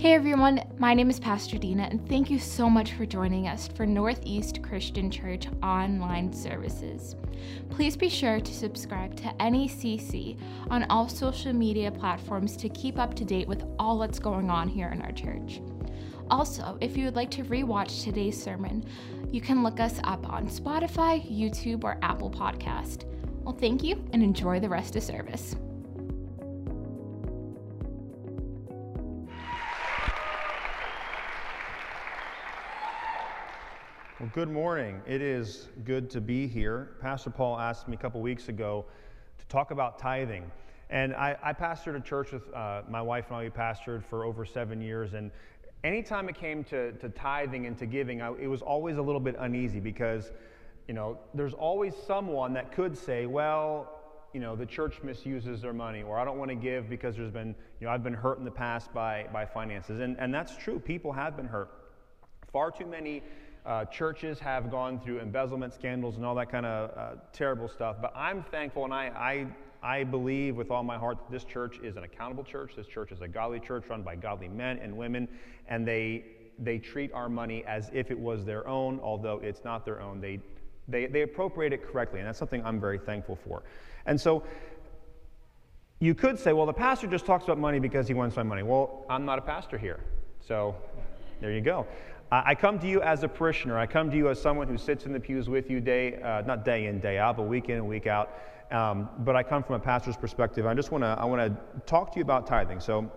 Hey everyone, my name is Pastor Dina, and thank you so much for joining us for Northeast Christian Church online services. Please be sure to subscribe to NECC on all social media platforms to keep up to date with all that's going on here in our church. Also, if you would like to rewatch today's sermon, you can look us up on Spotify, YouTube, or Apple Podcast. Well, thank you and enjoy the rest of service. Good morning. It is good to be here. Pastor Paul asked me a couple weeks ago to talk about tithing. And I, I pastored a church with uh, my wife and I, we pastored for over seven years. And anytime it came to, to tithing and to giving, I, it was always a little bit uneasy because, you know, there's always someone that could say, well, you know, the church misuses their money, or I don't want to give because there's been, you know, I've been hurt in the past by, by finances. And, and that's true. People have been hurt. Far too many uh, churches have gone through embezzlement scandals and all that kind of uh, terrible stuff. But I'm thankful and I, I, I believe with all my heart that this church is an accountable church. This church is a godly church run by godly men and women, and they, they treat our money as if it was their own, although it's not their own. They, they, they appropriate it correctly, and that's something I'm very thankful for. And so you could say, well, the pastor just talks about money because he wants my money. Well, I'm not a pastor here. So there you go. I come to you as a parishioner. I come to you as someone who sits in the pews with you day, uh, not day in, day out, but week in and week out. Um, but I come from a pastor's perspective. I just want to I want to talk to you about tithing. So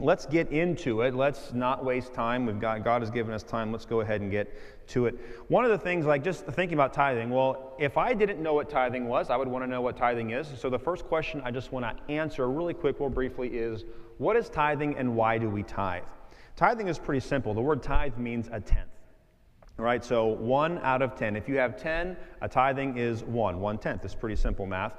let's get into it. Let's not waste time. We've got God has given us time. Let's go ahead and get to it. One of the things, like just thinking about tithing. Well, if I didn't know what tithing was, I would want to know what tithing is. So the first question I just want to answer really quick, real briefly, is what is tithing and why do we tithe? Tithing is pretty simple. The word tithe means a tenth. Right, so one out of ten. If you have ten, a tithing is one. One tenth. It's pretty simple math.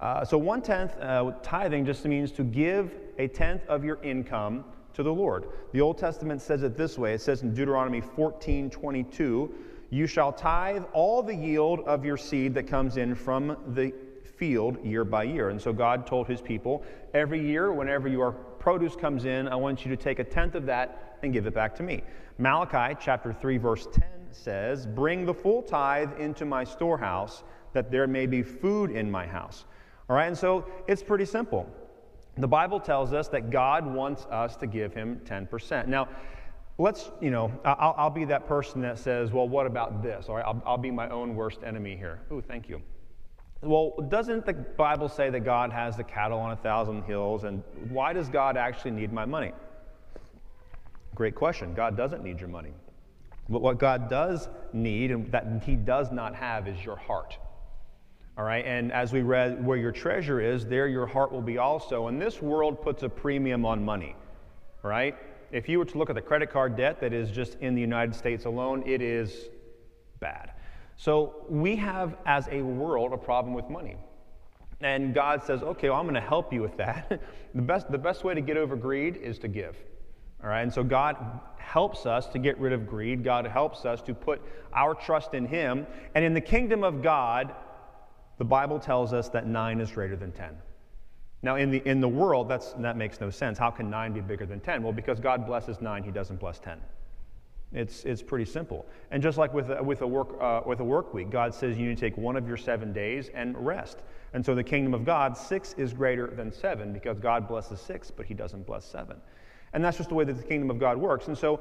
Uh, so one tenth uh, tithing just means to give a tenth of your income to the Lord. The Old Testament says it this way. It says in Deuteronomy 14, 22, you shall tithe all the yield of your seed that comes in from the field year by year. And so God told his people, every year, whenever your produce comes in, I want you to take a tenth of that and give it back to me. Malachi chapter 3, verse 10 says, Bring the full tithe into my storehouse, that there may be food in my house. All right, and so it's pretty simple. The Bible tells us that God wants us to give him 10%. Now, let's, you know, I'll, I'll be that person that says, well, what about this? All right, I'll, I'll be my own worst enemy here. Ooh, thank you. Well, doesn't the Bible say that God has the cattle on a thousand hills? And why does God actually need my money? Great question. God doesn't need your money. But what God does need and that He does not have is your heart. All right, and as we read, where your treasure is, there your heart will be also. And this world puts a premium on money, right? If you were to look at the credit card debt that is just in the United States alone, it is bad. So we have, as a world, a problem with money. And God says, okay, well, I'm going to help you with that. the, best, the best way to get over greed is to give. All right, and so God helps us to get rid of greed. God helps us to put our trust in Him. And in the kingdom of God, the Bible tells us that nine is greater than 10. Now, in the, in the world, that's, that makes no sense. How can nine be bigger than 10? Well, because God blesses nine, He doesn't bless 10. It's, it's pretty simple. And just like with a, with, a work, uh, with a work week, God says you need to take one of your seven days and rest. And so the kingdom of God, six is greater than seven because God blesses six, but he doesn't bless seven. And that's just the way that the kingdom of God works. And so,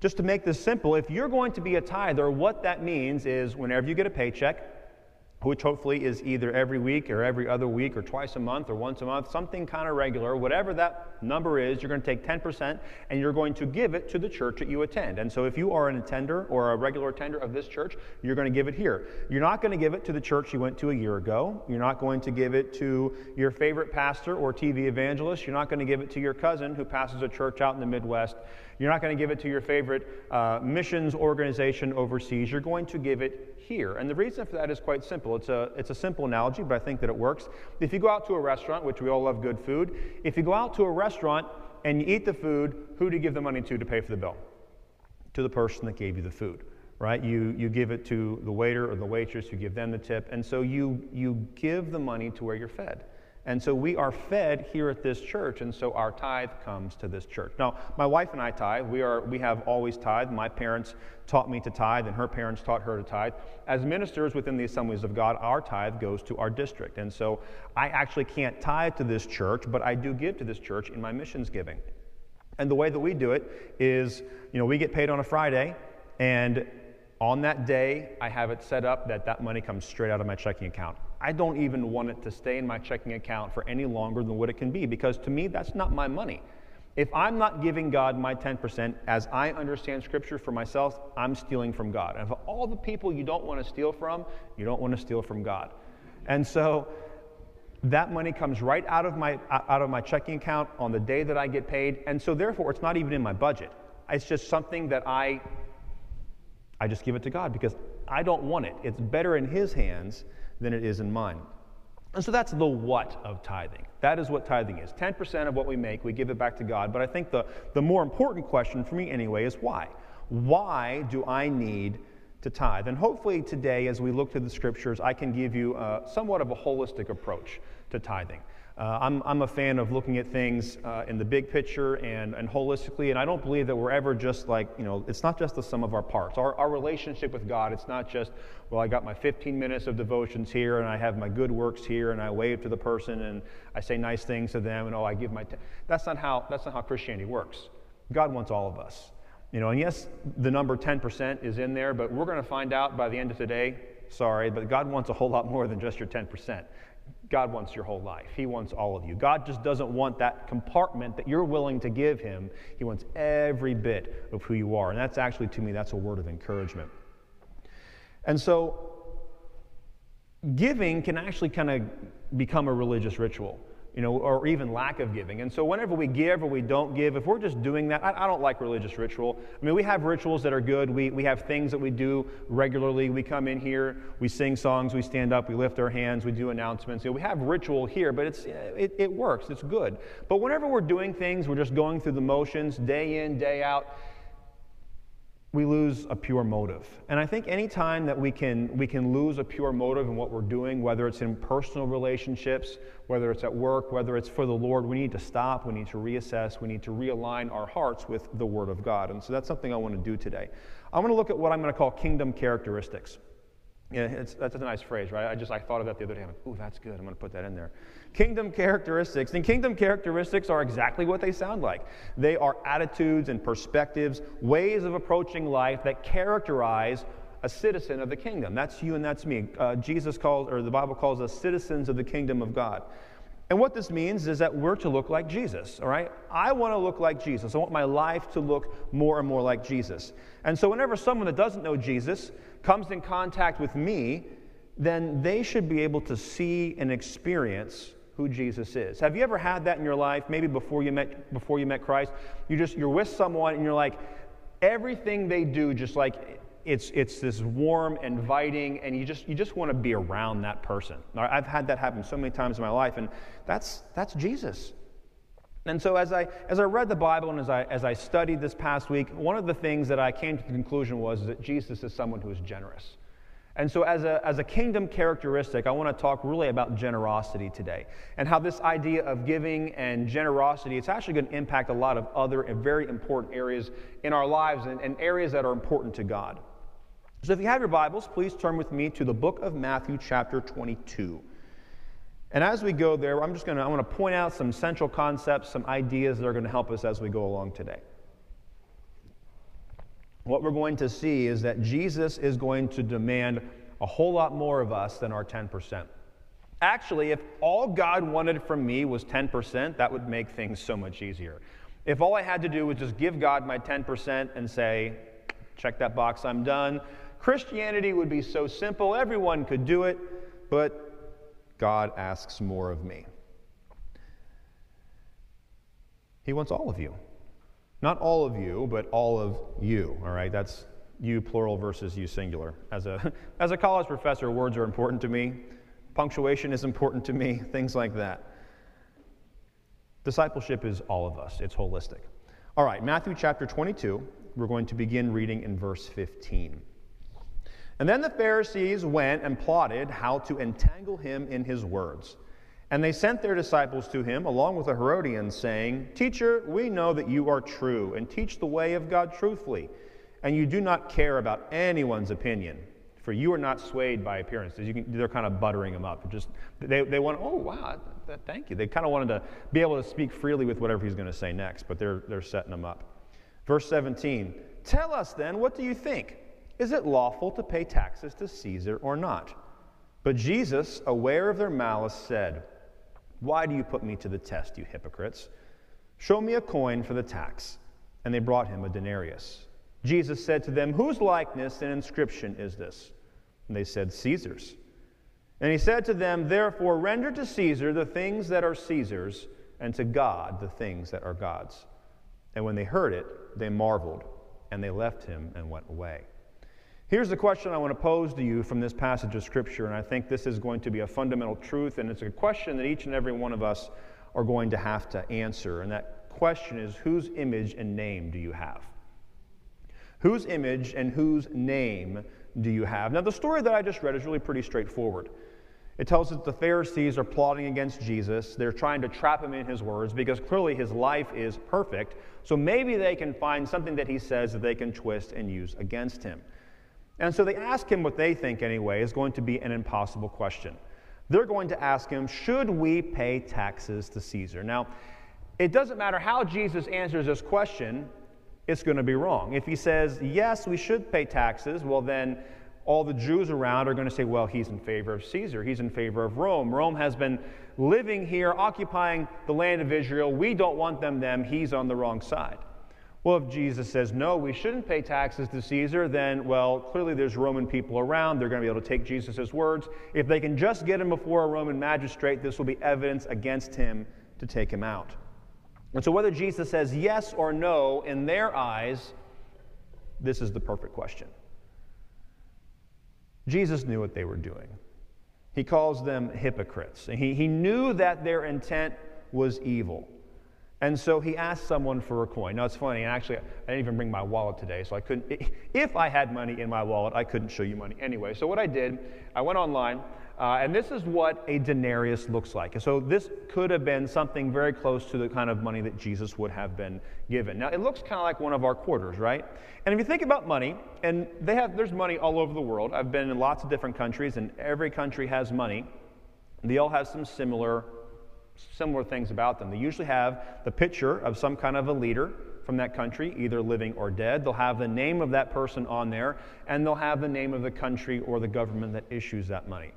just to make this simple, if you're going to be a tither, what that means is whenever you get a paycheck, which hopefully is either every week or every other week or twice a month or once a month, something kind of regular, whatever that number is, you're going to take 10% and you're going to give it to the church that you attend. And so if you are an attender or a regular attender of this church, you're going to give it here. You're not going to give it to the church you went to a year ago. You're not going to give it to your favorite pastor or TV evangelist. You're not going to give it to your cousin who passes a church out in the Midwest. You're not going to give it to your favorite uh, missions organization overseas. You're going to give it here. And the reason for that is quite simple. It's a, it's a simple analogy, but I think that it works. If you go out to a restaurant, which we all love good food, if you go out to a restaurant and you eat the food, who do you give the money to to pay for the bill? To the person that gave you the food right? You, you give it to the waiter or the waitress, you give them the tip, and so you, you give the money to where you're fed. And so we are fed here at this church, and so our tithe comes to this church. Now, my wife and I tithe. We, are, we have always tithe. My parents taught me to tithe, and her parents taught her to tithe. As ministers within the assemblies of God, our tithe goes to our district. And so I actually can't tithe to this church, but I do give to this church in my missions giving. And the way that we do it is, you know, we get paid on a Friday, and on that day, I have it set up that that money comes straight out of my checking account. I don't even want it to stay in my checking account for any longer than what it can be because to me, that's not my money. If I'm not giving God my 10%, as I understand Scripture for myself, I'm stealing from God. And of all the people you don't want to steal from, you don't want to steal from God. And so that money comes right out of my, out of my checking account on the day that I get paid. And so therefore, it's not even in my budget. It's just something that I, I just give it to God because I don't want it. It's better in His hands than it is in mine. And so that's the what of tithing. That is what tithing is. 10% of what we make, we give it back to God. But I think the, the more important question for me, anyway, is why? Why do I need to tithe? And hopefully today, as we look to the scriptures, I can give you uh, somewhat of a holistic approach to tithing. Uh, I'm, I'm a fan of looking at things uh, in the big picture and, and holistically, and I don't believe that we're ever just like, you know, it's not just the sum of our parts. Our, our relationship with God, it's not just, well, I got my 15 minutes of devotions here, and I have my good works here, and I wave to the person, and I say nice things to them, and oh, I give my. T-. That's, not how, that's not how Christianity works. God wants all of us. You know, and yes, the number 10% is in there, but we're going to find out by the end of today, sorry, but God wants a whole lot more than just your 10%. God wants your whole life. He wants all of you. God just doesn't want that compartment that you're willing to give Him. He wants every bit of who you are. And that's actually, to me, that's a word of encouragement. And so, giving can actually kind of become a religious ritual you know, or even lack of giving. And so whenever we give or we don't give, if we're just doing that, I, I, don't like religious ritual. I mean, we have rituals that are good. We, we have things that we do regularly. We come in here, we sing songs, we stand up, we lift our hands, we do announcements. You know, we have ritual here, but it's, it, it works, it's good. But whenever we're doing things, we're just going through the motions day in, day out we lose a pure motive. And I think anytime that we can, we can lose a pure motive in what we're doing, whether it's in personal relationships, whether it's at work, whether it's for the Lord, we need to stop, we need to reassess, we need to realign our hearts with the Word of God. And so that's something I want to do today. I want to look at what I'm going to call kingdom characteristics. Yeah, that's a nice phrase, right? I just I thought of that the other day. I'm like, ooh, that's good. I'm going to put that in there. Kingdom characteristics. And kingdom characteristics are exactly what they sound like. They are attitudes and perspectives, ways of approaching life that characterize a citizen of the kingdom. That's you and that's me. Uh, Jesus calls, or the Bible calls us citizens of the kingdom of God. And what this means is that we're to look like Jesus, all right? I want to look like Jesus. I want my life to look more and more like Jesus. And so, whenever someone that doesn't know Jesus comes in contact with me, then they should be able to see and experience who Jesus is. Have you ever had that in your life? Maybe before you met before you met Christ, you just you're with someone and you're like everything they do just like it's, it's this warm, inviting, and you just, you just want to be around that person. I've had that happen so many times in my life, and that's, that's Jesus. And so as I, as I read the Bible and as I, as I studied this past week, one of the things that I came to the conclusion was that Jesus is someone who is generous. And so, as a, as a kingdom characteristic, I want to talk really about generosity today and how this idea of giving and generosity, it's actually going to impact a lot of other and very important areas in our lives and, and areas that are important to God. So if you have your Bibles, please turn with me to the book of Matthew, chapter 22. And as we go there, I'm just going to I want to point out some central concepts, some ideas that are going to help us as we go along today. What we're going to see is that Jesus is going to demand a whole lot more of us than our 10%. Actually, if all God wanted from me was 10%, that would make things so much easier. If all I had to do was just give God my 10% and say, check that box, I'm done, Christianity would be so simple, everyone could do it, but God asks more of me. He wants all of you. Not all of you, but all of you, all right? That's you plural versus you singular. As a, as a college professor, words are important to me. Punctuation is important to me, things like that. Discipleship is all of us, it's holistic. All right, Matthew chapter 22, we're going to begin reading in verse 15. And then the Pharisees went and plotted how to entangle him in his words. And they sent their disciples to him, along with the Herodians, saying, Teacher, we know that you are true and teach the way of God truthfully, and you do not care about anyone's opinion, for you are not swayed by appearances. Can, they're kind of buttering him up. Just, they, they want, oh, wow, thank you. They kind of wanted to be able to speak freely with whatever he's going to say next, but they're, they're setting him up. Verse 17 Tell us then, what do you think? Is it lawful to pay taxes to Caesar or not? But Jesus, aware of their malice, said, why do you put me to the test, you hypocrites? Show me a coin for the tax. And they brought him a denarius. Jesus said to them, Whose likeness and inscription is this? And they said, Caesar's. And he said to them, Therefore, render to Caesar the things that are Caesar's, and to God the things that are God's. And when they heard it, they marveled, and they left him and went away. Here's the question I want to pose to you from this passage of Scripture, and I think this is going to be a fundamental truth, and it's a question that each and every one of us are going to have to answer. And that question is whose image and name do you have? Whose image and whose name do you have? Now, the story that I just read is really pretty straightforward. It tells us that the Pharisees are plotting against Jesus. They're trying to trap him in his words because clearly his life is perfect. So maybe they can find something that he says that they can twist and use against him. And so they ask him what they think, anyway, is going to be an impossible question. They're going to ask him, Should we pay taxes to Caesar? Now, it doesn't matter how Jesus answers this question, it's going to be wrong. If he says, Yes, we should pay taxes, well, then all the Jews around are going to say, Well, he's in favor of Caesar. He's in favor of Rome. Rome has been living here, occupying the land of Israel. We don't want them, them. He's on the wrong side. Well, if Jesus says, no, we shouldn't pay taxes to Caesar, then, well, clearly there's Roman people around. They're going to be able to take Jesus' words. If they can just get him before a Roman magistrate, this will be evidence against him to take him out. And so, whether Jesus says yes or no, in their eyes, this is the perfect question. Jesus knew what they were doing. He calls them hypocrites. And He, he knew that their intent was evil. And so he asked someone for a coin. Now it's funny, and actually, I didn't even bring my wallet today, so I couldn't. If I had money in my wallet, I couldn't show you money anyway. So what I did, I went online, uh, and this is what a denarius looks like. And so this could have been something very close to the kind of money that Jesus would have been given. Now it looks kind of like one of our quarters, right? And if you think about money, and they have, there's money all over the world. I've been in lots of different countries, and every country has money. They all have some similar similar things about them. They usually have the picture of some kind of a leader from that country, either living or dead. They'll have the name of that person on there, and they'll have the name of the country or the government that issues that money.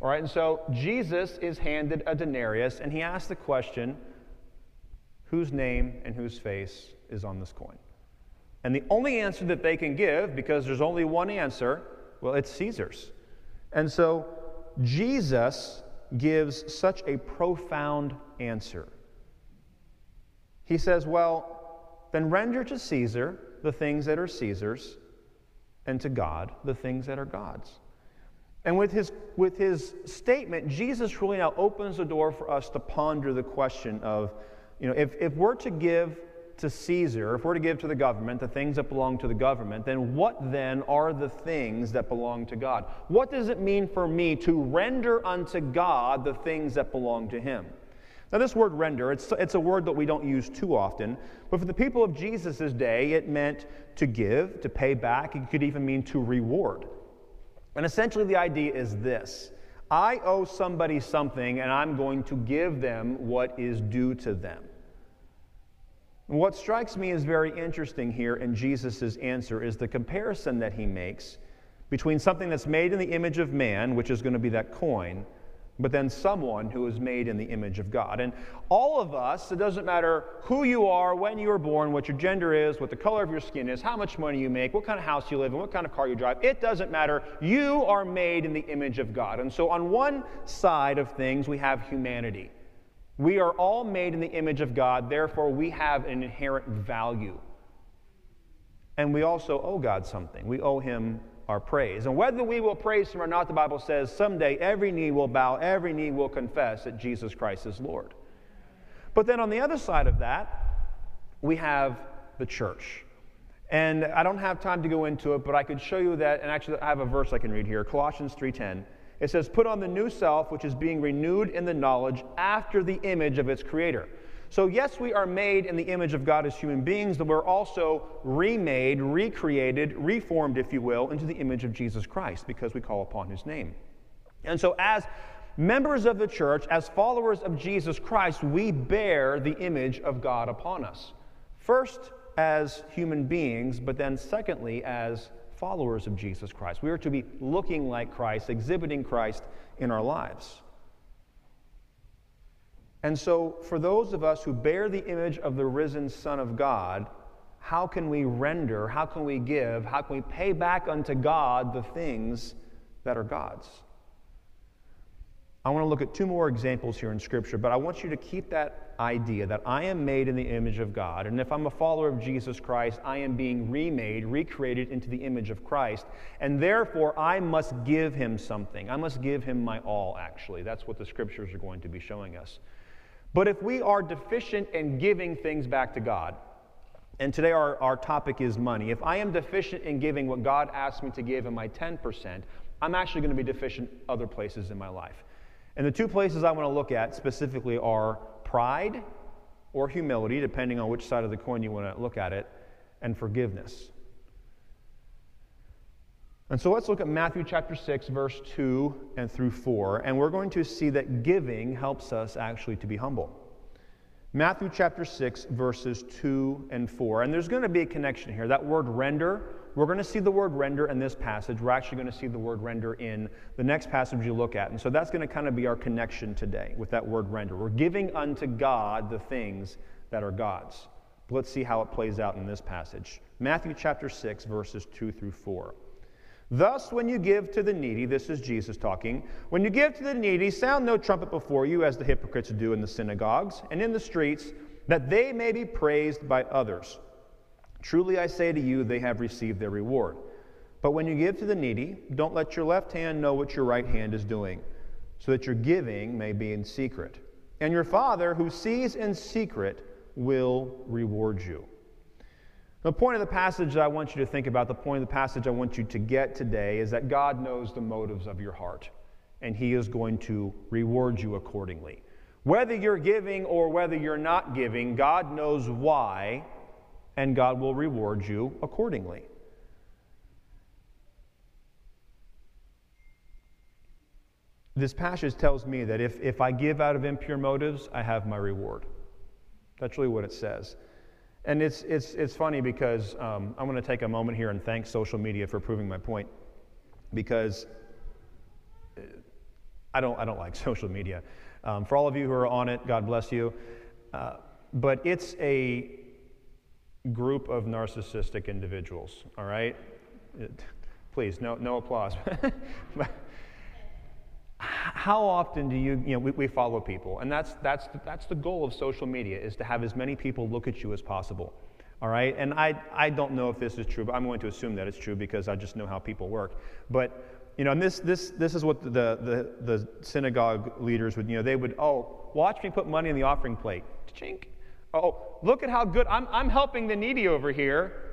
All right, and so Jesus is handed a denarius, and he asks the question whose name and whose face is on this coin? And the only answer that they can give, because there's only one answer, well, it's Caesar's. And so Jesus gives such a profound answer. He says, Well, then render to Caesar the things that are Caesar's, and to God the things that are God's. And with his, with his statement, Jesus really now opens the door for us to ponder the question of, you know, if, if we're to give to Caesar, if we're to give to the government the things that belong to the government, then what then are the things that belong to God? What does it mean for me to render unto God the things that belong to Him? Now, this word render, it's, it's a word that we don't use too often, but for the people of Jesus' day, it meant to give, to pay back. It could even mean to reward. And essentially, the idea is this I owe somebody something, and I'm going to give them what is due to them. What strikes me as very interesting here in Jesus' answer is the comparison that he makes between something that's made in the image of man, which is going to be that coin, but then someone who is made in the image of God. And all of us, it doesn't matter who you are, when you were born, what your gender is, what the color of your skin is, how much money you make, what kind of house you live in, what kind of car you drive, it doesn't matter. You are made in the image of God. And so on one side of things, we have humanity. We are all made in the image of God, therefore, we have an inherent value. And we also owe God something. We owe Him our praise. And whether we will praise Him or not, the Bible says someday every knee will bow, every knee will confess that Jesus Christ is Lord. But then on the other side of that, we have the church. And I don't have time to go into it, but I could show you that, and actually I have a verse I can read here, Colossians 3:10. It says, Put on the new self, which is being renewed in the knowledge after the image of its creator. So, yes, we are made in the image of God as human beings, but we're also remade, recreated, reformed, if you will, into the image of Jesus Christ because we call upon his name. And so, as members of the church, as followers of Jesus Christ, we bear the image of God upon us. First, as human beings, but then, secondly, as followers of Jesus Christ. We are to be looking like Christ, exhibiting Christ in our lives. And so, for those of us who bear the image of the risen Son of God, how can we render, how can we give, how can we pay back unto God the things that are God's? I want to look at two more examples here in Scripture, but I want you to keep that idea that I am made in the image of God. And if I'm a follower of Jesus Christ, I am being remade, recreated into the image of Christ. And therefore, I must give him something. I must give him my all, actually. That's what the Scriptures are going to be showing us. But if we are deficient in giving things back to God, and today our, our topic is money, if I am deficient in giving what God asked me to give in my 10%, I'm actually going to be deficient other places in my life. And the two places I want to look at specifically are pride or humility, depending on which side of the coin you want to look at it, and forgiveness. And so let's look at Matthew chapter 6, verse 2 and through 4, and we're going to see that giving helps us actually to be humble. Matthew chapter 6, verses 2 and 4. And there's going to be a connection here. That word render, we're going to see the word render in this passage. We're actually going to see the word render in the next passage you look at. And so that's going to kind of be our connection today with that word render. We're giving unto God the things that are God's. But let's see how it plays out in this passage. Matthew chapter 6, verses 2 through 4. Thus, when you give to the needy, this is Jesus talking, when you give to the needy, sound no trumpet before you, as the hypocrites do in the synagogues and in the streets, that they may be praised by others. Truly I say to you, they have received their reward. But when you give to the needy, don't let your left hand know what your right hand is doing, so that your giving may be in secret. And your Father, who sees in secret, will reward you. The point of the passage that I want you to think about, the point of the passage I want you to get today, is that God knows the motives of your heart, and He is going to reward you accordingly. Whether you're giving or whether you're not giving, God knows why, and God will reward you accordingly. This passage tells me that if, if I give out of impure motives, I have my reward. That's really what it says. And it's, it's, it's funny because um, I'm going to take a moment here and thank social media for proving my point because uh, I don't, I don't like social media. Um, for all of you who are on it, God bless you. Uh, but it's a group of narcissistic individuals, all right? It, please, no, no applause. how often do you, you know, we, we, follow people, and that's, that's, that's the goal of social media, is to have as many people look at you as possible. All right? And I, I don't know if this is true, but I'm going to assume that it's true because I just know how people work. But, you know, and this, this, this is what the, the, the synagogue leaders would, you know, they would, oh, watch me put money in the offering plate. Chink. Oh, look at how good, I'm, I'm helping the needy over here.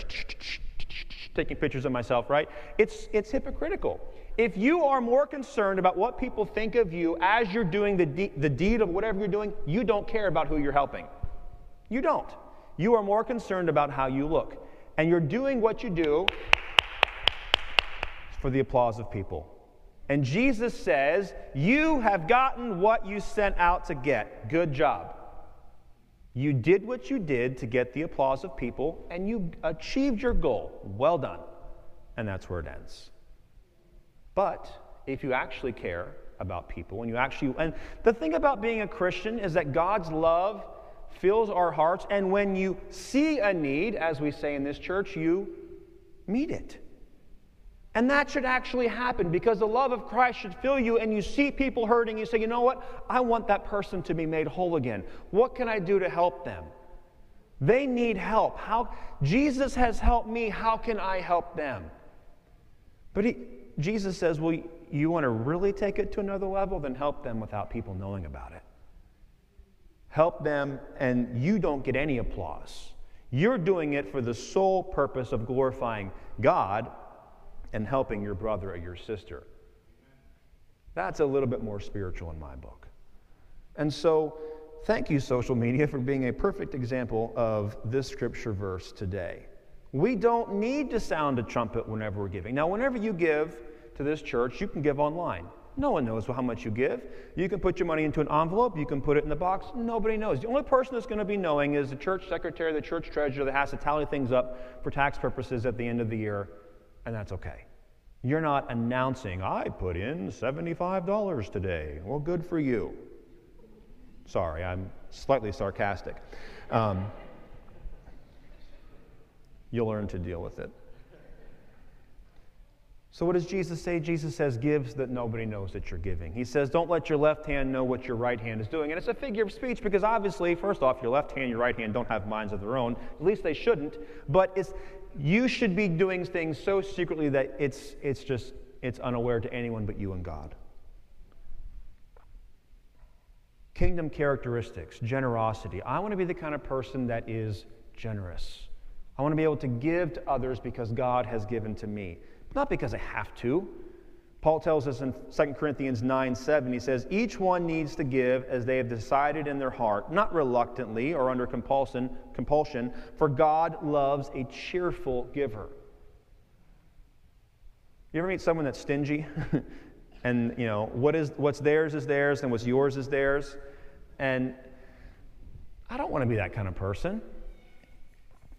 Taking pictures of myself, right? It's, it's hypocritical. If you are more concerned about what people think of you as you're doing the, de- the deed of whatever you're doing, you don't care about who you're helping. You don't. You are more concerned about how you look. And you're doing what you do for the applause of people. And Jesus says, You have gotten what you sent out to get. Good job. You did what you did to get the applause of people, and you achieved your goal. Well done. And that's where it ends. But if you actually care about people and you actually, and the thing about being a Christian is that God's love fills our hearts, and when you see a need, as we say in this church, you meet it. And that should actually happen because the love of Christ should fill you and you see people hurting. You say, you know what? I want that person to be made whole again. What can I do to help them? They need help. How Jesus has helped me, how can I help them? But he, Jesus says, Well, you want to really take it to another level? Then help them without people knowing about it. Help them, and you don't get any applause. You're doing it for the sole purpose of glorifying God and helping your brother or your sister. That's a little bit more spiritual in my book. And so, thank you, social media, for being a perfect example of this scripture verse today. We don't need to sound a trumpet whenever we're giving. Now, whenever you give to this church, you can give online. No one knows how much you give. You can put your money into an envelope, you can put it in the box. Nobody knows. The only person that's going to be knowing is the church secretary, the church treasurer that has to tally things up for tax purposes at the end of the year, and that's okay. You're not announcing, I put in $75 today. Well, good for you. Sorry, I'm slightly sarcastic. Um, you'll learn to deal with it. So, what does Jesus say? Jesus says, Gives that nobody knows that you're giving. He says, Don't let your left hand know what your right hand is doing. And it's a figure of speech because obviously, first off, your left hand and your right hand don't have minds of their own. At least they shouldn't. But it's, you should be doing things so secretly that it's, it's just it's unaware to anyone but you and God. Kingdom characteristics, generosity. I want to be the kind of person that is generous. I want to be able to give to others because God has given to me not because I have to. Paul tells us in 2 Corinthians 9 7, he says, Each one needs to give as they have decided in their heart, not reluctantly or under compulsion, compulsion for God loves a cheerful giver. You ever meet someone that's stingy? and, you know, what is, what's theirs is theirs and what's yours is theirs? And I don't want to be that kind of person.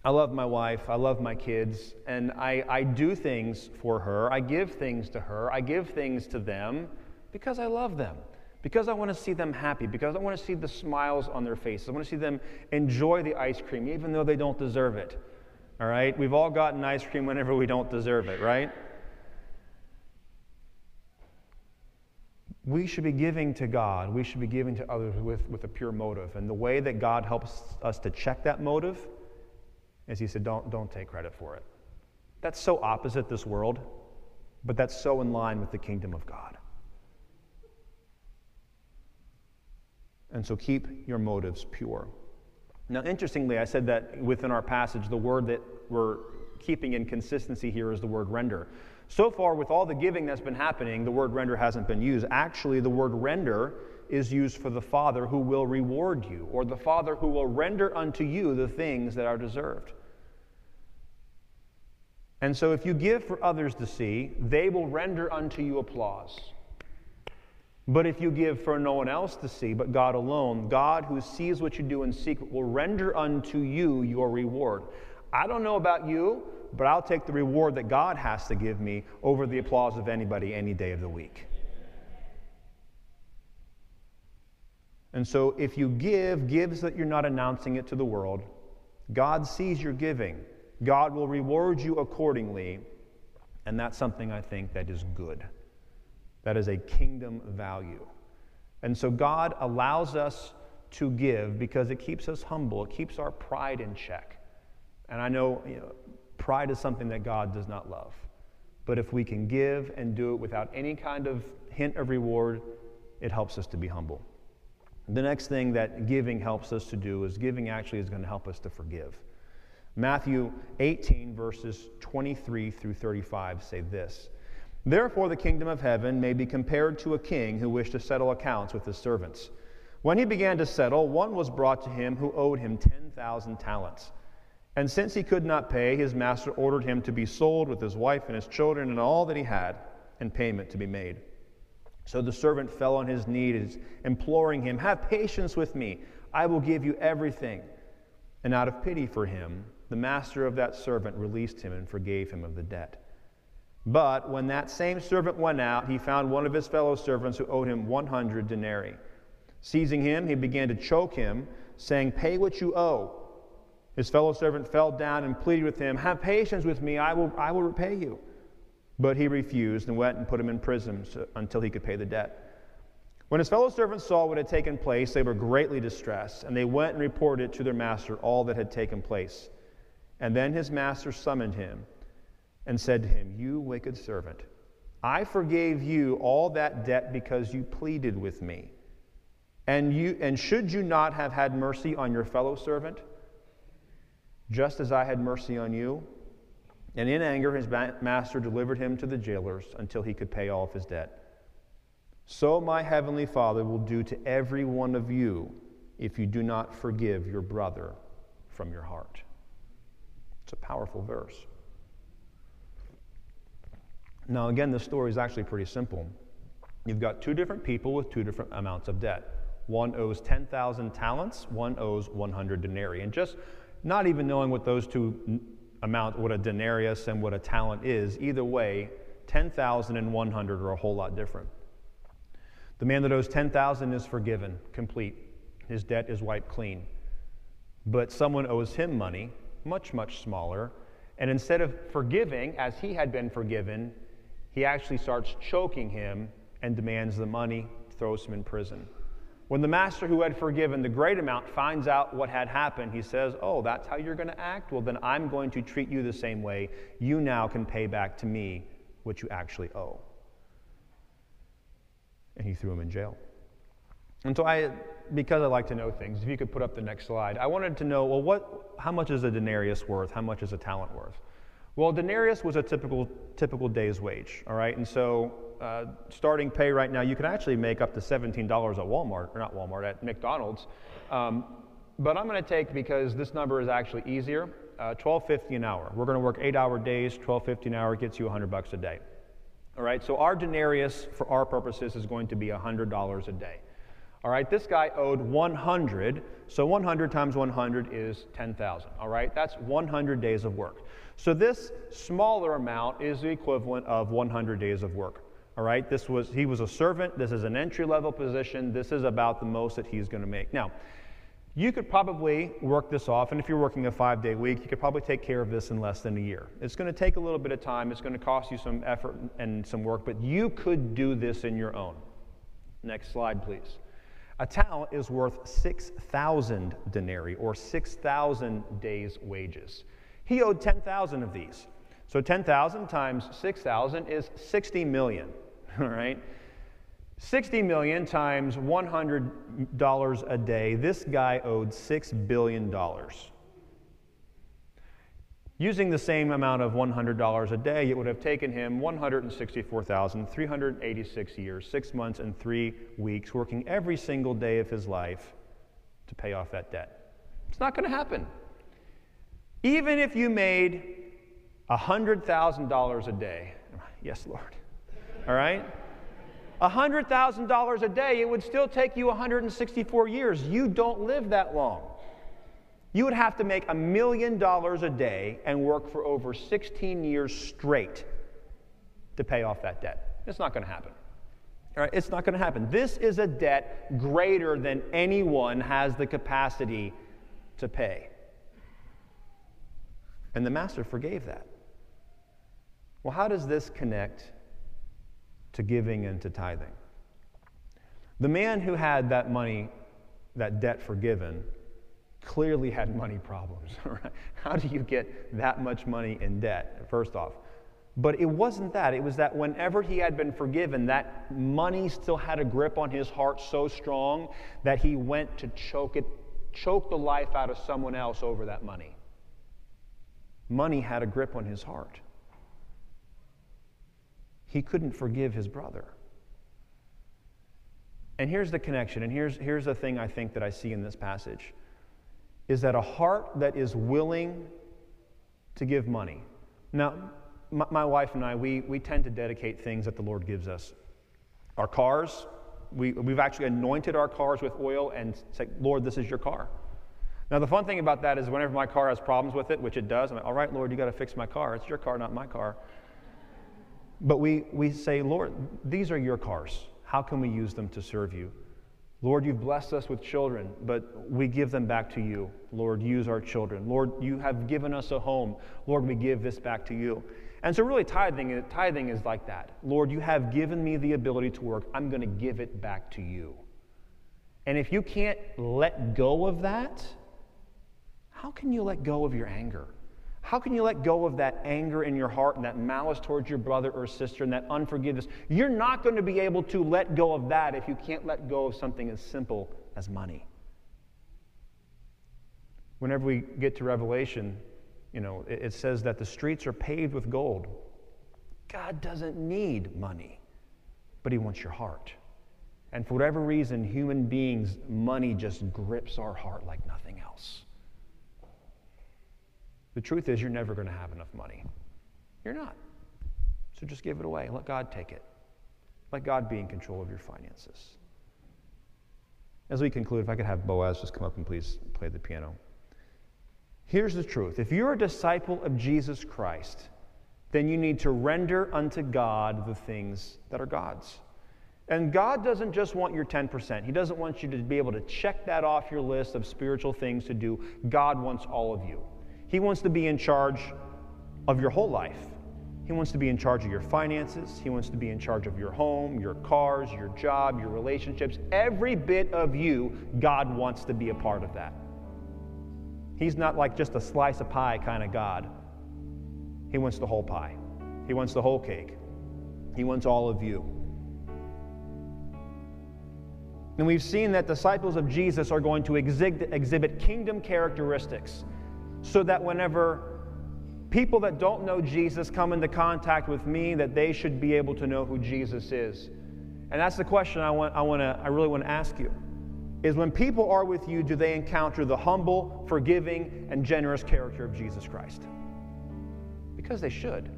I love my wife. I love my kids. And I, I do things for her. I give things to her. I give things to them because I love them. Because I want to see them happy. Because I want to see the smiles on their faces. I want to see them enjoy the ice cream, even though they don't deserve it. All right? We've all gotten ice cream whenever we don't deserve it, right? We should be giving to God. We should be giving to others with, with a pure motive. And the way that God helps us to check that motive is he said, don't, don't take credit for it. That's so opposite this world, but that's so in line with the kingdom of God. And so keep your motives pure. Now, interestingly, I said that within our passage, the word that we're keeping in consistency here is the word render. So far, with all the giving that's been happening, the word render hasn't been used. Actually, the word render is used for the Father who will reward you, or the Father who will render unto you the things that are deserved. And so, if you give for others to see, they will render unto you applause. But if you give for no one else to see, but God alone, God who sees what you do in secret will render unto you your reward. I don't know about you, but I'll take the reward that God has to give me over the applause of anybody any day of the week. And so if you give, give so that you're not announcing it to the world. God sees your giving. God will reward you accordingly. And that's something I think that is good. That is a kingdom value. And so God allows us to give because it keeps us humble, it keeps our pride in check. And I know, you know pride is something that God does not love. But if we can give and do it without any kind of hint of reward, it helps us to be humble. The next thing that giving helps us to do is giving actually is going to help us to forgive. Matthew 18, verses 23 through 35 say this Therefore, the kingdom of heaven may be compared to a king who wished to settle accounts with his servants. When he began to settle, one was brought to him who owed him 10,000 talents. And since he could not pay, his master ordered him to be sold with his wife and his children and all that he had, and payment to be made. So the servant fell on his knees, imploring him, Have patience with me, I will give you everything. And out of pity for him, the master of that servant released him and forgave him of the debt. But when that same servant went out, he found one of his fellow servants who owed him 100 denarii. Seizing him, he began to choke him, saying, Pay what you owe. His fellow servant fell down and pleaded with him, Have patience with me, I will, I will repay you. But he refused and went and put him in prison until he could pay the debt. When his fellow servants saw what had taken place, they were greatly distressed, and they went and reported to their master all that had taken place. And then his master summoned him and said to him, You wicked servant, I forgave you all that debt because you pleaded with me. And, you, and should you not have had mercy on your fellow servant, just as I had mercy on you? And in anger, his master delivered him to the jailers until he could pay off his debt. so my heavenly Father will do to every one of you if you do not forgive your brother from your heart. It's a powerful verse. Now, again, the story is actually pretty simple. You've got two different people with two different amounts of debt. One owes 10,000 talents, one owes 100 denarii. And just not even knowing what those two amount, what a denarius and what a talent is, either way, 10,000 and 100 are a whole lot different. The man that owes 10,000 is forgiven, complete. His debt is wiped clean. But someone owes him money, much, much smaller. And instead of forgiving as he had been forgiven, he actually starts choking him and demands the money, throws him in prison. When the master who had forgiven the great amount finds out what had happened, he says, Oh, that's how you're going to act? Well, then I'm going to treat you the same way. You now can pay back to me what you actually owe. And he threw him in jail. And so I, because I like to know things, if you could put up the next slide, I wanted to know, well, what, how much is a denarius worth? How much is a talent worth? Well, a denarius was a typical, typical day's wage, all right? And so uh, starting pay right now, you can actually make up to $17 at Walmart, or not Walmart, at McDonald's. Um, but I'm going to take, because this number is actually easier, uh, 12.50 an hour. We're going to work eight-hour days. 12.50 an hour gets you 100 bucks a day. All right, so our denarius for our purposes is going to be $100 a day. All right, this guy owed 100, so 100 times 100 is 10,000. All right, that's 100 days of work. So this smaller amount is the equivalent of 100 days of work. All right, this was he was a servant. This is an entry level position. This is about the most that he's going to make. Now, you could probably work this off, and if you're working a five day week, you could probably take care of this in less than a year. It's going to take a little bit of time, it's going to cost you some effort and some work, but you could do this in your own. Next slide, please. A talent is worth 6,000 denarii, or 6,000 days' wages. He owed 10,000 of these. So 10,000 times 6,000 is 60 million, all right? 60 million times $100 a day, this guy owed $6 billion. Using the same amount of $100 a day, it would have taken him 164,386 years, six months and three weeks, working every single day of his life to pay off that debt. It's not going to happen. Even if you made $100,000 a day, yes, Lord, all right? $100,000 a day, it would still take you 164 years. You don't live that long. You would have to make a million dollars a day and work for over 16 years straight to pay off that debt. It's not going to happen. All right, it's not going to happen. This is a debt greater than anyone has the capacity to pay. And the master forgave that. Well, how does this connect to giving and to tithing. The man who had that money, that debt forgiven, clearly had money problems. Right? How do you get that much money in debt, first off? But it wasn't that. It was that whenever he had been forgiven, that money still had a grip on his heart so strong that he went to choke it, choke the life out of someone else over that money. Money had a grip on his heart he couldn't forgive his brother. And here's the connection, and here's, here's the thing I think that I see in this passage is that a heart that is willing to give money. Now, my, my wife and I, we, we tend to dedicate things that the Lord gives us. Our cars, we, we've actually anointed our cars with oil and say, Lord, this is your car. Now, the fun thing about that is whenever my car has problems with it, which it does, I'm like, all right, Lord, you got to fix my car. It's your car, not my car. But we, we say, Lord, these are your cars. How can we use them to serve you? Lord, you've blessed us with children, but we give them back to you. Lord, use our children. Lord, you have given us a home. Lord, we give this back to you. And so, really, tithing, tithing is like that. Lord, you have given me the ability to work. I'm going to give it back to you. And if you can't let go of that, how can you let go of your anger? How can you let go of that anger in your heart and that malice towards your brother or sister and that unforgiveness? You're not going to be able to let go of that if you can't let go of something as simple as money. Whenever we get to Revelation, you know, it, says that the streets are paved with gold. God doesn't need money, but He wants your heart. And for whatever reason, human beings, money just grips our heart like nothing else. The truth is, you're never going to have enough money. You're not. So just give it away. Let God take it. Let God be in control of your finances. As we conclude, if I could have Boaz just come up and please play the piano. Here's the truth if you're a disciple of Jesus Christ, then you need to render unto God the things that are God's. And God doesn't just want your 10%. He doesn't want you to be able to check that off your list of spiritual things to do. God wants all of you. He wants to be in charge of your whole life. He wants to be in charge of your finances. He wants to be in charge of your home, your cars, your job, your relationships. Every bit of you, God wants to be a part of that. He's not like just a slice of pie kind of God. He wants the whole pie, He wants the whole cake. He wants all of you. And we've seen that disciples of Jesus are going to exhibit kingdom characteristics so that whenever people that don't know Jesus come into contact with me, that they should be able to know who Jesus is. And that's the question I, want, I, want to, I really want to ask you. Is when people are with you, do they encounter the humble, forgiving, and generous character of Jesus Christ? Because they should.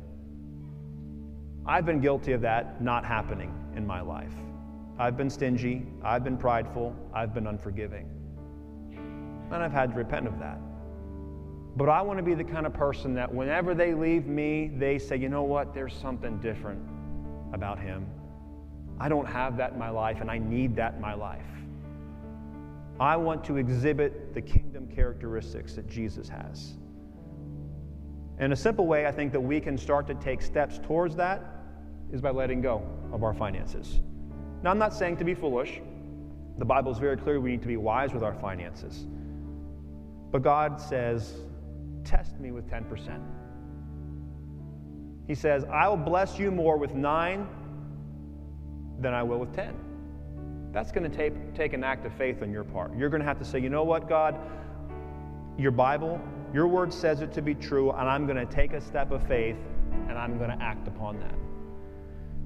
I've been guilty of that not happening in my life. I've been stingy, I've been prideful, I've been unforgiving. And I've had to repent of that. But I want to be the kind of person that whenever they leave me, they say, you know what, there's something different about him. I don't have that in my life, and I need that in my life. I want to exhibit the kingdom characteristics that Jesus has. And a simple way I think that we can start to take steps towards that is by letting go of our finances. Now, I'm not saying to be foolish. The Bible is very clear we need to be wise with our finances. But God says, test me with 10%. He says, I will bless you more with nine than I will with 10. That's going to take, take an act of faith on your part. You're going to have to say, you know what, God, your Bible, your word says it to be true, and I'm going to take a step of faith and I'm going to act upon that.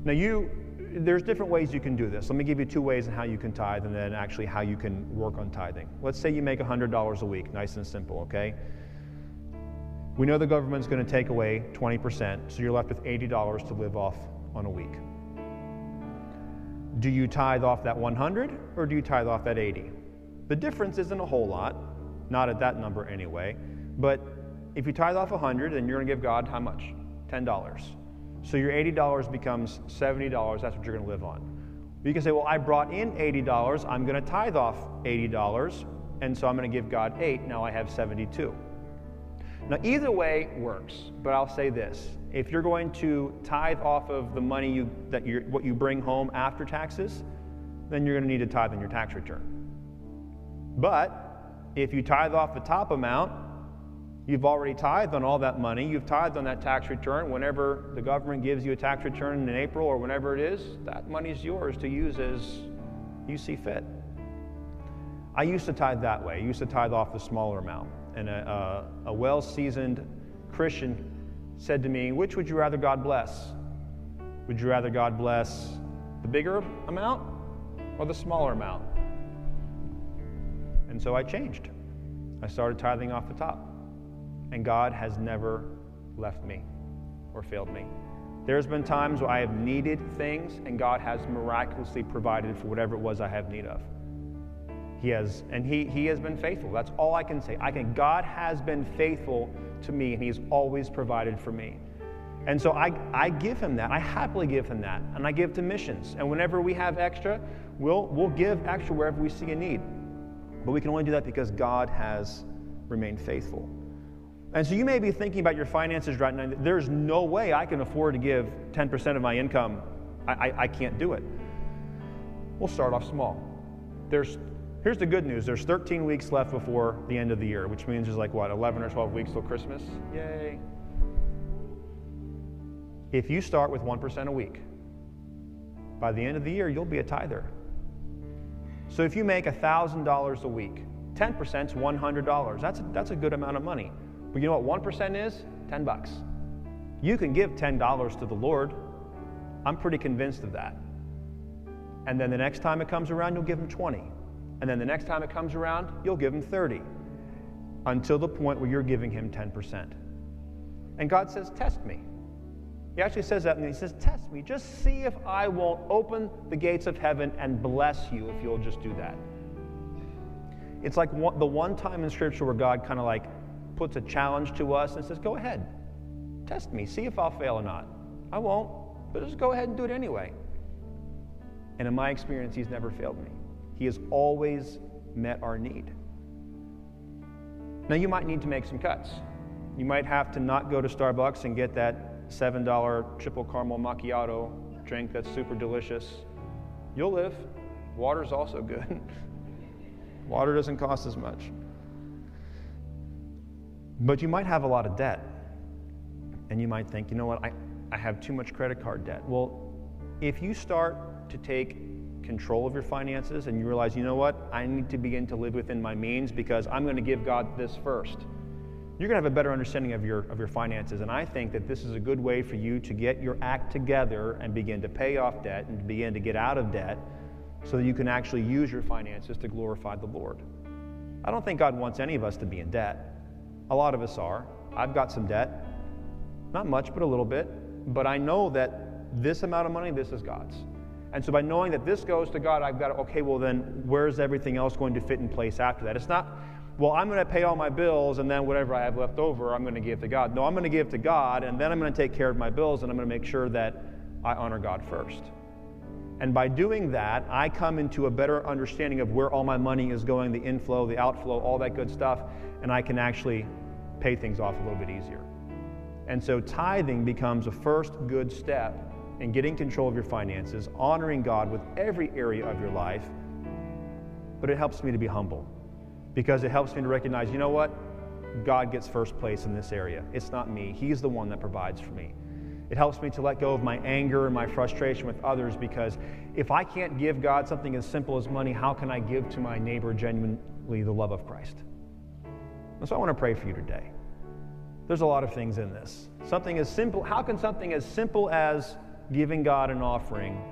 Now, you, there's different ways you can do this. Let me give you two ways in how you can tithe and then actually how you can work on tithing. Let's say you make $100 a week, nice and simple, okay? We know the government's going to take away 20%, so you're left with $80 to live off on a week. Do you tithe off that 100 or do you tithe off that 80? The difference isn't a whole lot, not at that number anyway, but if you tithe off 100, then you're going to give God how much? $10. So your $80 becomes $70. That's what you're going to live on. You can say, well, I brought in $80. I'm going to tithe off $80. And so I'm going to give God 8. Now I have 72. Now, either way works, but I'll say this. If you're going to tithe off of the money you, that you what you bring home after taxes, then you're going to need to tithe in your tax return. But if you tithe off the top amount, You've already tithed on all that money. You've tithed on that tax return. Whenever the government gives you a tax return in April or whenever it is, that money is yours to use as you see fit. I used to tithe that way. I used to tithe off the smaller amount. And a, uh, a, a well seasoned Christian said to me, Which would you rather God bless? Would you rather God bless the bigger amount or the smaller amount? And so I changed. I started tithing off the top and God has never left me or failed me. There's been times where I have needed things, and God has miraculously provided for whatever it was I have need of. He has, and he, he has been faithful. That's all I can say. I can, God has been faithful to me, and He's always provided for me. And so I, I give him that. I happily give him that. And I give to missions. And whenever we have extra, we'll, we'll give extra wherever we see a need. But we can only do that because God has remained faithful. And so you may be thinking about your finances right now. There's no way I can afford to give 10% of my income. I, I, I can't do it. We'll start off small. There's, here's the good news there's 13 weeks left before the end of the year, which means there's like what, 11 or 12 weeks till Christmas? Yay. If you start with 1% a week, by the end of the year, you'll be a tither. So if you make $1,000 a week, 10% is $100. That's a, that's a good amount of money. But you know what 1% is? 10 bucks. You can give $10 to the Lord. I'm pretty convinced of that. And then the next time it comes around, you'll give them 20. And then the next time it comes around, you'll give him 30 until the point where you're giving him 10%. And God says, Test me. He actually says that, and he says, Test me. Just see if I won't open the gates of heaven and bless you if you'll just do that. It's like one, the one time in Scripture where God kind of like puts a challenge to us and says, Go ahead, test me, see if I'll fail or not. I won't, but just go ahead and do it anyway. And in my experience, He's never failed me. He has always met our need. Now, you might need to make some cuts. You might have to not go to Starbucks and get that $7 triple caramel macchiato drink that's super delicious. You'll live. Water's also good. Water doesn't cost as much. But you might have a lot of debt. And you might think, you know what, I, I have too much credit card debt. Well, if you start to take control of your finances and you realize, you know what, I need to begin to live within my means because I'm going to give God this first. You're going to have a better understanding of your, of your finances. And I think that this is a good way for you to get your act together and begin to pay off debt and begin to get out of debt so that you can actually use your finances to glorify the Lord. I don't think God wants any of us to be in debt. A lot of us are. I've got some debt. Not much, but a little bit. But I know that this amount of money, this is God's. And so by knowing that this goes to God, I've got, okay, well, then where's everything else going to fit in place after that? It's not, well, I'm going to pay all my bills and then whatever I have left over, I'm going to give to God. No, I'm going to give to God and then I'm going to take care of my bills and I'm going to make sure that I honor God first. And by doing that, I come into a better understanding of where all my money is going, the inflow, the outflow, all that good stuff, and I can actually pay things off a little bit easier. And so tithing becomes a first good step in getting control of your finances, honoring God with every area of your life. But it helps me to be humble because it helps me to recognize, you know what? God gets first place in this area. It's not me. He's the one that provides for me. It helps me to let go of my anger and my frustration with others because if I can't give God something as simple as money, how can I give to my neighbor genuinely the love of Christ? And so I want to pray for you today. There's a lot of things in this. Something as simple, how can something as simple as giving God an offering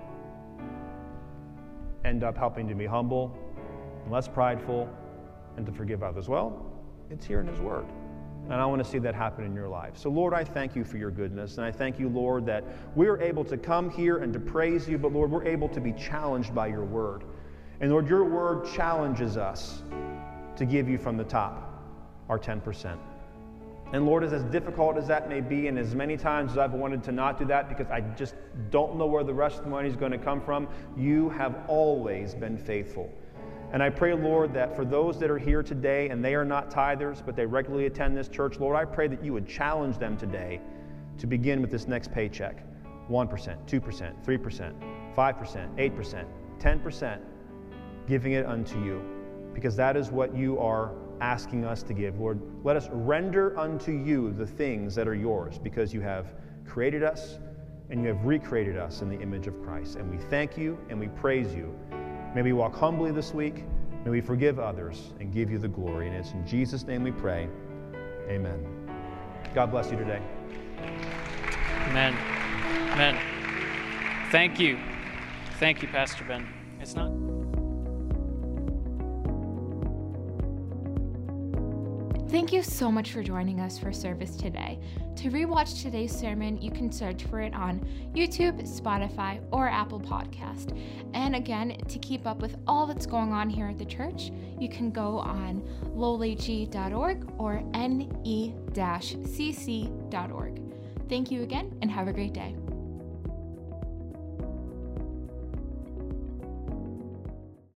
end up helping to be humble, less prideful, and to forgive others? Well, it's here in His Word. And I want to see that happen in your life. So, Lord, I thank you for your goodness. And I thank you, Lord, that we're able to come here and to praise you, but, Lord, we're able to be challenged by your word. And, Lord, your word challenges us to give you from the top our 10%. And, Lord, as, difficult as that may be, and as many times as I've wanted to not do that because I just don't know where the rest of the money is going to come from, you have always been faithful. And I pray, Lord, that for those that are here today and they are not tithers, but they regularly attend this church, Lord, I pray that you would challenge them today to begin with this next paycheck 1%, 2%, 3%, 5%, 8%, 10%, giving it unto you, because that is what you are asking us to give. Lord, let us render unto you the things that are yours, because you have created us and you have recreated us in the image of Christ. And we thank you and we praise you May we walk humbly this week. May we forgive others and give you the glory. And it's in Jesus' name we pray. Amen. God bless you today. Amen. Amen. Thank you. Thank you, Pastor Ben. It's not. Thank you so much for joining us for service today. To rewatch today's sermon, you can search for it on YouTube, Spotify, or Apple Podcast. And again, to keep up with all that's going on here at the church, you can go on lowlg.org or ne-cc.org. Thank you again and have a great day.